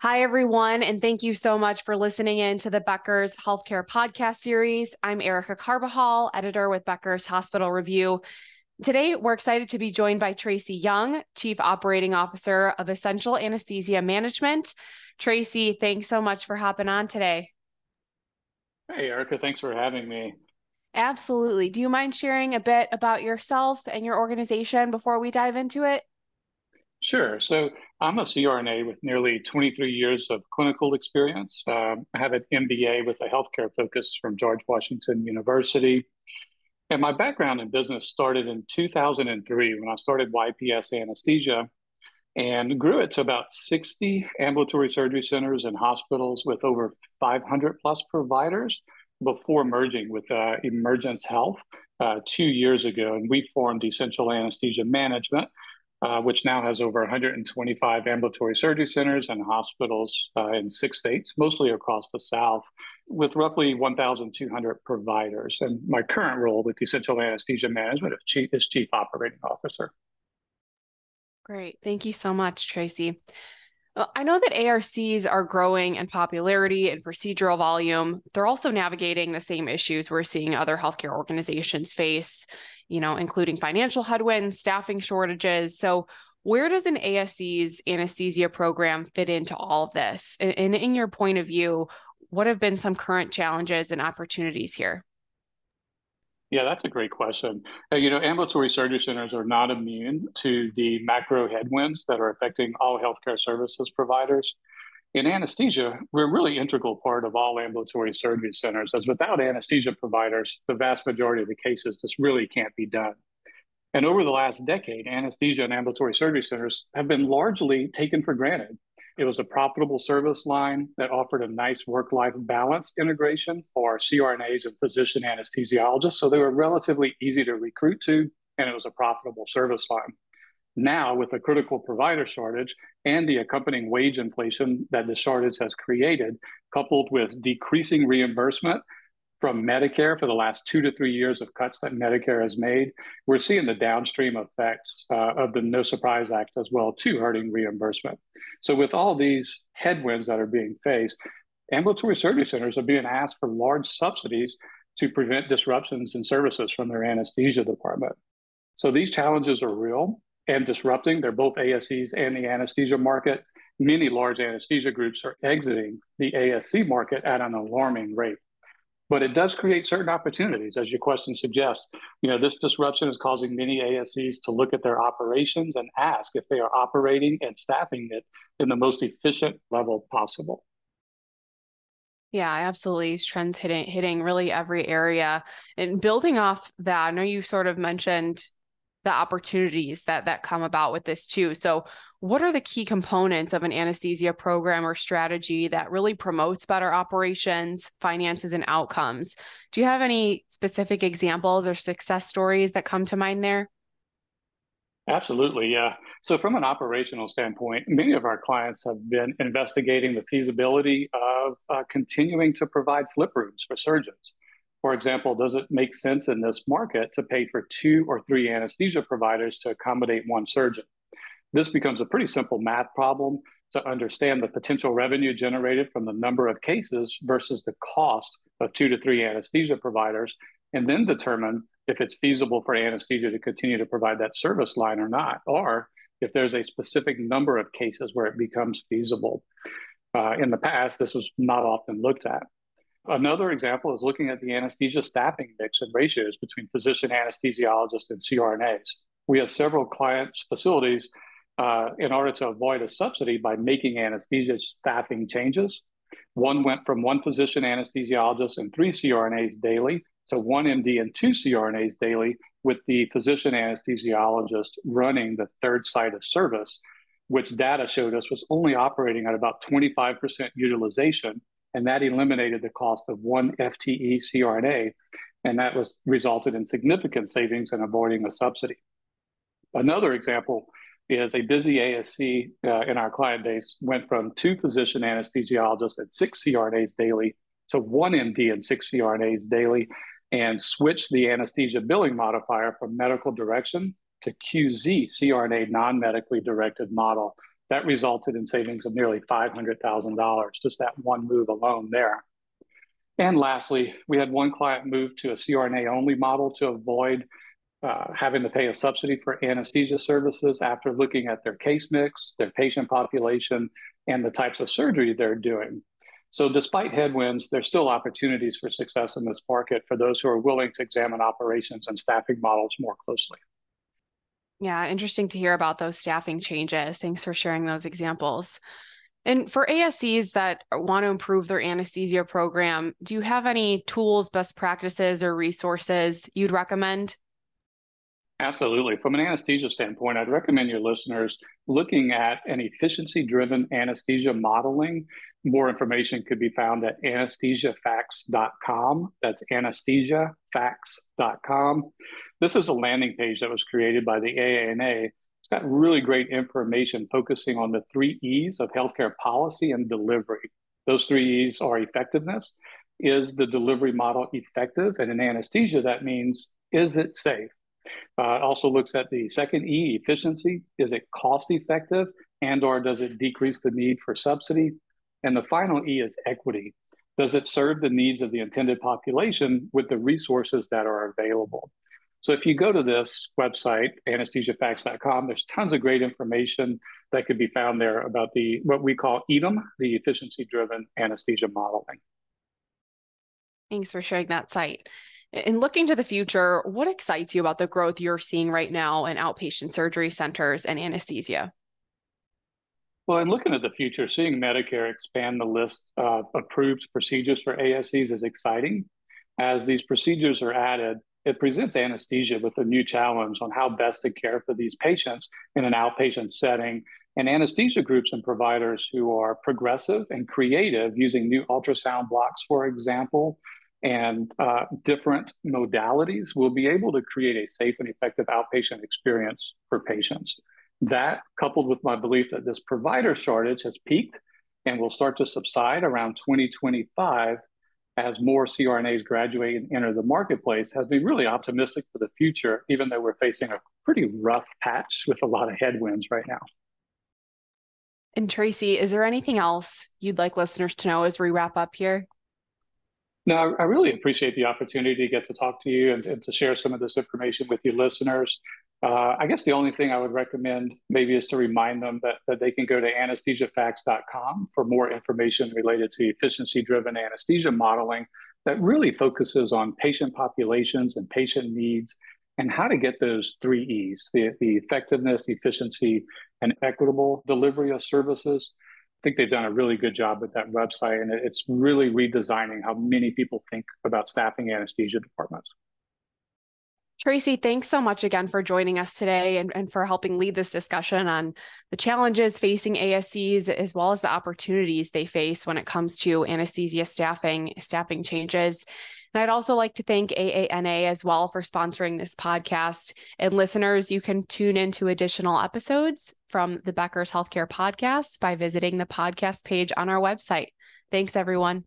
Hi, everyone, and thank you so much for listening in to the Becker's Healthcare Podcast Series. I'm Erica Carbajal, editor with Becker's Hospital Review. Today, we're excited to be joined by Tracy Young, Chief Operating Officer of Essential Anesthesia Management. Tracy, thanks so much for hopping on today. Hey, Erica, thanks for having me. Absolutely. Do you mind sharing a bit about yourself and your organization before we dive into it? Sure. So I'm a CRNA with nearly 23 years of clinical experience. Um, I have an MBA with a healthcare focus from George Washington University. And my background in business started in 2003 when I started YPS Anesthesia and grew it to about 60 ambulatory surgery centers and hospitals with over 500 plus providers before merging with uh, Emergence Health uh, two years ago. And we formed Essential Anesthesia Management, uh, which now has over 125 ambulatory surgery centers and hospitals uh, in six states, mostly across the South, with roughly 1,200 providers. And my current role with Essential Anesthesia Management is Chief, is Chief Operating Officer. Great. Thank you so much, Tracy. Well, I know that ASCs are growing in popularity and procedural volume. They're also navigating the same issues we're seeing other healthcare organizations face you know, including financial headwinds, staffing shortages. So, where does an ASC's anesthesia program fit into all of this? And, and in your point of view, what have been some current challenges and opportunities here? Yeah, that's a great question. Uh, you know, ambulatory surgery centers are not immune to the macro headwinds that are affecting all healthcare services providers in anesthesia, we're a really integral part of all ambulatory surgery centers, as without anesthesia providers, the vast majority of the cases just really can't be done. And over the last decade, anesthesia and ambulatory surgery centers have been largely taken for granted. It was a profitable service line that offered a nice work life balance integration for CRNAs and physician anesthesiologists. So they were relatively easy to recruit to, and it was a profitable service line. Now, with the critical provider shortage and the accompanying wage inflation that the shortage has created, coupled with decreasing reimbursement from Medicare for the last two to three years of cuts that Medicare has made, we're seeing the downstream effects uh, of the No Surprise Act as well, too, hurting reimbursement. So, with all these headwinds that are being faced, ambulatory surgery centers are being asked for large subsidies to prevent disruptions in services from their anesthesia department. So, these challenges are real and disrupting. They're both ASCs and the anesthesia market. Many large anesthesia groups are exiting the ASC market at an alarming rate. But it does create certain opportunities, as your question suggests. You know, this disruption is causing many ASCs to look at their operations and ask if they are operating and staffing it in the most efficient level possible. Yeah, absolutely. These trends hitting hitting really every area. And building off that, I know you sort of mentioned the opportunities that that come about with this too. So, what are the key components of an anesthesia program or strategy that really promotes better operations, finances, and outcomes? Do you have any specific examples or success stories that come to mind there? Absolutely, yeah. So, from an operational standpoint, many of our clients have been investigating the feasibility of uh, continuing to provide flip rooms for surgeons. For example, does it make sense in this market to pay for two or three anesthesia providers to accommodate one surgeon? This becomes a pretty simple math problem to understand the potential revenue generated from the number of cases versus the cost of two to three anesthesia providers, and then determine if it's feasible for anesthesia to continue to provide that service line or not, or if there's a specific number of cases where it becomes feasible. Uh, in the past, this was not often looked at. Another example is looking at the anesthesia staffing mix and ratios between physician anesthesiologists and CRNAs. We have several clients' facilities uh, in order to avoid a subsidy by making anesthesia staffing changes. One went from one physician anesthesiologist and three CRNAs daily to one MD and two CRNAs daily, with the physician anesthesiologist running the third site of service, which data showed us was only operating at about 25% utilization and that eliminated the cost of one FTE CRNA, and that was resulted in significant savings and avoiding a subsidy. Another example is a busy ASC uh, in our client base went from two physician anesthesiologists and six CRNAs daily to one MD and six CRNAs daily, and switched the anesthesia billing modifier from medical direction to QZ CRNA non medically directed model That resulted in savings of nearly $500,000, just that one move alone there. And lastly, we had one client move to a CRNA only model to avoid uh, having to pay a subsidy for anesthesia services after looking at their case mix, their patient population, and the types of surgery they're doing. So, despite headwinds, there's still opportunities for success in this market for those who are willing to examine operations and staffing models more closely. Yeah, interesting to hear about those staffing changes. Thanks for sharing those examples. And for ASCs that want to improve their anesthesia program, do you have any tools, best practices, or resources you'd recommend? Absolutely. From an anesthesia standpoint, I'd recommend your listeners looking at an efficiency driven anesthesia modeling. More information could be found at anesthesiafacts.com. That's anesthesiafacts.com. This is a landing page that was created by the AANA. It's got really great information focusing on the three E's of healthcare policy and delivery. Those three E's are effectiveness. Is the delivery model effective? And in anesthesia, that means is it safe? Uh, also looks at the second E, efficiency. Is it cost effective and or does it decrease the need for subsidy? And the final E is equity. Does it serve the needs of the intended population with the resources that are available? So if you go to this website, anesthesiafacts.com, there's tons of great information that could be found there about the what we call EDAM, the efficiency-driven anesthesia modeling. Thanks for sharing that site. In looking to the future, what excites you about the growth you're seeing right now in outpatient surgery centers and anesthesia? Well, in looking at the future, seeing Medicare expand the list of approved procedures for ASCs is exciting. As these procedures are added, it presents anesthesia with a new challenge on how best to care for these patients in an outpatient setting. And anesthesia groups and providers who are progressive and creative using new ultrasound blocks, for example, and uh, different modalities will be able to create a safe and effective outpatient experience for patients. That, coupled with my belief that this provider shortage has peaked and will start to subside around 2025 as more CRNAs graduate and enter the marketplace, has me really optimistic for the future, even though we're facing a pretty rough patch with a lot of headwinds right now. And Tracy, is there anything else you'd like listeners to know as we wrap up here? No, I really appreciate the opportunity to get to talk to you and, and to share some of this information with your listeners. Uh, I guess the only thing I would recommend maybe is to remind them that, that they can go to anesthesiafacts.com for more information related to efficiency driven anesthesia modeling that really focuses on patient populations and patient needs and how to get those three E's the, the effectiveness, efficiency, and equitable delivery of services. I think they've done a really good job with that website, and it's really redesigning how many people think about staffing anesthesia departments. Tracy, thanks so much again for joining us today and, and for helping lead this discussion on the challenges facing ASCs as well as the opportunities they face when it comes to anesthesia staffing, staffing changes. And I'd also like to thank AANA as well for sponsoring this podcast. And listeners, you can tune into additional episodes from the Becker's Healthcare Podcast by visiting the podcast page on our website. Thanks, everyone.